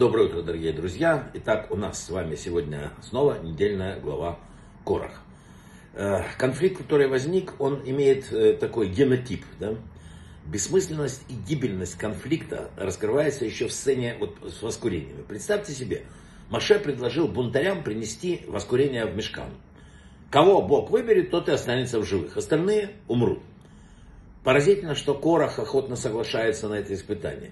Доброе утро, дорогие друзья. Итак, у нас с вами сегодня снова недельная глава Корах. Э, конфликт, который возник, он имеет э, такой генотип. Да? Бессмысленность и гибельность конфликта раскрывается еще в сцене вот с воскурениями. Представьте себе, Маше предложил бунтарям принести воскурение в мешкан. Кого Бог выберет, тот и останется в живых. Остальные умрут. Поразительно, что Корах охотно соглашается на это испытание.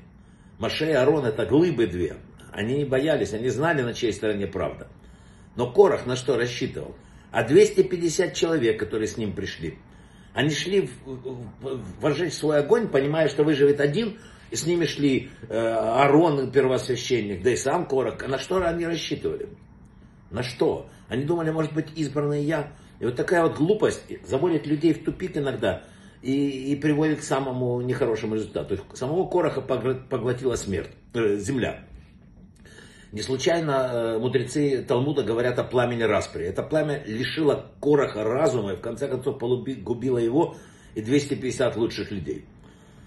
Маше и Арон это глыбы две. Они не боялись, они знали, на чьей стороне правда. Но Корах на что рассчитывал? А 250 человек, которые с ним пришли, они шли вожечь свой огонь, понимая, что выживет один, и с ними шли э, Арон, первосвященник, да и сам Корах. А на что они рассчитывали? На что? Они думали, может быть, избранный я. И вот такая вот глупость заводит людей в тупик иногда и, и приводит к самому нехорошему результату. Самого Короха поглотила смерть, э, земля. Не случайно э, мудрецы Талмуда говорят о пламени распри. Это пламя лишило Короха разума и в конце концов погубило его и 250 лучших людей.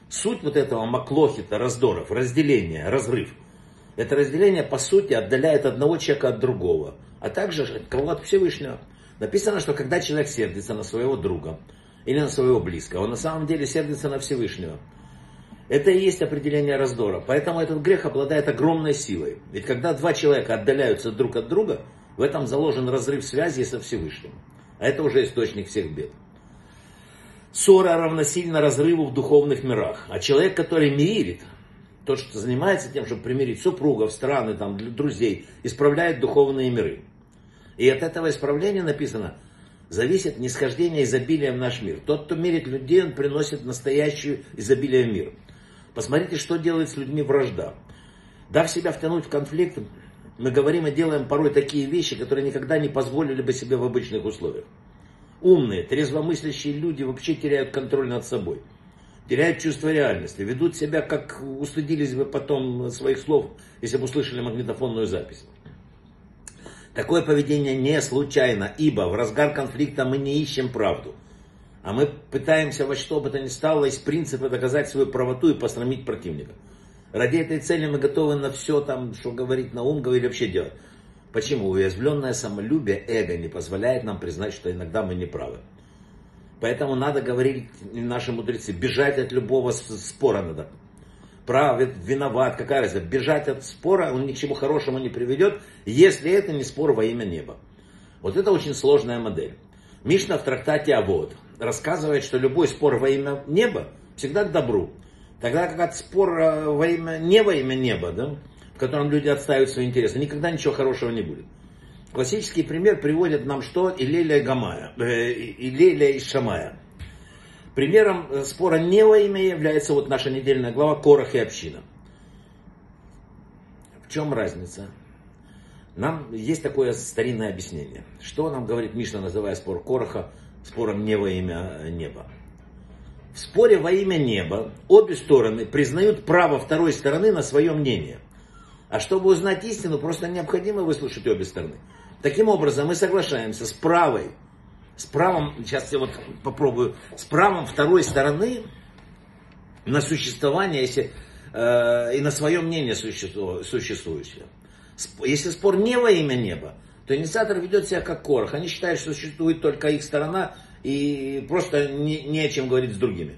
Суть вот этого маклохита, раздоров, разделения, разрыв. Это разделение, по сути, отдаляет одного человека от другого, а также от кого от Всевышнего. Написано, что когда человек сердится на своего друга или на своего близкого, он на самом деле сердится на Всевышнего. Это и есть определение раздора. Поэтому этот грех обладает огромной силой. Ведь когда два человека отдаляются друг от друга, в этом заложен разрыв связи со Всевышним. А это уже источник всех бед. Ссора равносильно разрыву в духовных мирах. А человек, который мирит, тот, что занимается тем, чтобы примирить супругов, страны, там, друзей, исправляет духовные миры. И от этого исправления написано, зависит нисхождение изобилия в наш мир. Тот, кто мирит людей, он приносит настоящую изобилие в мир. Посмотрите, что делает с людьми вражда. Дав себя втянуть в конфликт, мы говорим и делаем порой такие вещи, которые никогда не позволили бы себе в обычных условиях. Умные, трезвомыслящие люди вообще теряют контроль над собой. Теряют чувство реальности, ведут себя, как устыдились бы потом своих слов, если бы услышали магнитофонную запись. Такое поведение не случайно, ибо в разгар конфликта мы не ищем правду. А мы пытаемся во что бы то ни стало из принципа доказать свою правоту и посрамить противника. Ради этой цели мы готовы на все там, что говорить на ум, говорить вообще делать. Почему? Уязвленное самолюбие, эго не позволяет нам признать, что иногда мы не правы. Поэтому надо говорить наши мудрецы, бежать от любого спора надо. Прав, виноват, какая разница. Бежать от спора, он ни к чему хорошему не приведет, если это не спор во имя неба. Вот это очень сложная модель. Мишна в трактате Авод рассказывает, что любой спор во имя неба всегда к добру. Тогда как от спора во имя, не во имя неба, да, в котором люди отстаивают свои интересы, никогда ничего хорошего не будет. Классический пример приводит нам что? Илеля и Гамая, э, и Шамая. Примером э, спора не во имя является вот наша недельная глава Корах и община. В чем разница? Нам есть такое старинное объяснение. Что нам говорит Мишна, называя спор Короха спором не во имя неба? В споре во имя неба обе стороны признают право второй стороны на свое мнение. А чтобы узнать истину, просто необходимо выслушать обе стороны. Таким образом, мы соглашаемся с правой, с правом, сейчас я вот попробую, с правом второй стороны на существование, если, э, и на свое мнение существующее. Если спор не во имя неба, то инициатор ведет себя как корох. Они считают, что существует только их сторона и просто не, не о чем говорить с другими.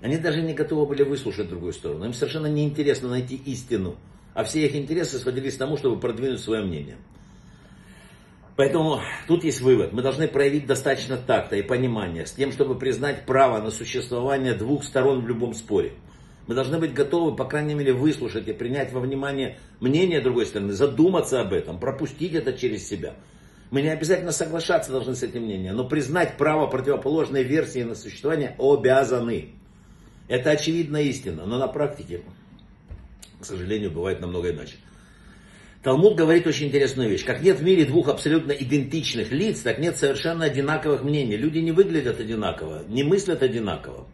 Они даже не готовы были выслушать другую сторону. Им совершенно неинтересно найти истину. А все их интересы сводились к тому, чтобы продвинуть свое мнение. Поэтому тут есть вывод. Мы должны проявить достаточно такта и понимания с тем, чтобы признать право на существование двух сторон в любом споре. Мы должны быть готовы, по крайней мере, выслушать и принять во внимание мнение другой стороны, задуматься об этом, пропустить это через себя. Мы не обязательно соглашаться должны с этим мнением, но признать право противоположной версии на существование обязаны. Это очевидная истина, но на практике, к сожалению, бывает намного иначе. Талмуд говорит очень интересную вещь. Как нет в мире двух абсолютно идентичных лиц, так нет совершенно одинаковых мнений. Люди не выглядят одинаково, не мыслят одинаково.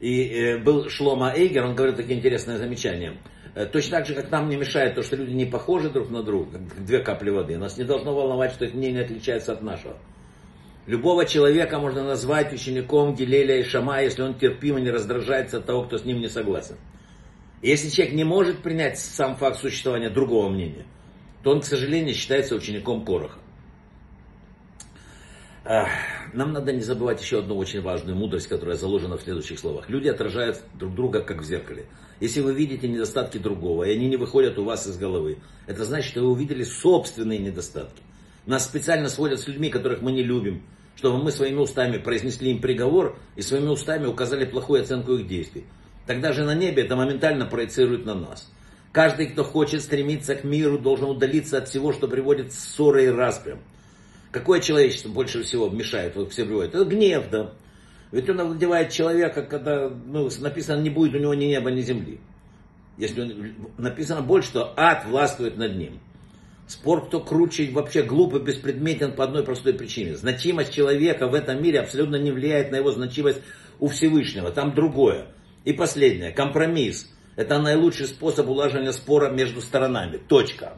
И э, был Шлома Эйгер, он говорил такие интересные замечания. Э, точно так же, как нам не мешает то, что люди не похожи друг на друга, две капли воды. Нас не должно волновать, что их мнение отличается от нашего. Любого человека можно назвать учеником Гилеля и Шама, если он терпимо не раздражается от того, кто с ним не согласен. если человек не может принять сам факт существования другого мнения, то он, к сожалению, считается учеником Короха. Нам надо не забывать еще одну очень важную мудрость, которая заложена в следующих словах. Люди отражают друг друга, как в зеркале. Если вы видите недостатки другого, и они не выходят у вас из головы, это значит, что вы увидели собственные недостатки. Нас специально сводят с людьми, которых мы не любим, чтобы мы своими устами произнесли им приговор и своими устами указали плохую оценку их действий. Тогда же на небе это моментально проецирует на нас. Каждый, кто хочет стремиться к миру, должен удалиться от всего, что приводит ссоры и распрям. Какое человечество больше всего мешает, вот все приводят? Это гнев, да. Ведь он овладевает человека, когда ну, написано, не будет у него ни неба, ни земли. Если он, написано больше, что ад властвует над ним. Спор, кто круче, вообще глупо, беспредметен по одной простой причине. Значимость человека в этом мире абсолютно не влияет на его значимость у Всевышнего. Там другое. И последнее. Компромисс. Это наилучший способ улаживания спора между сторонами. Точка.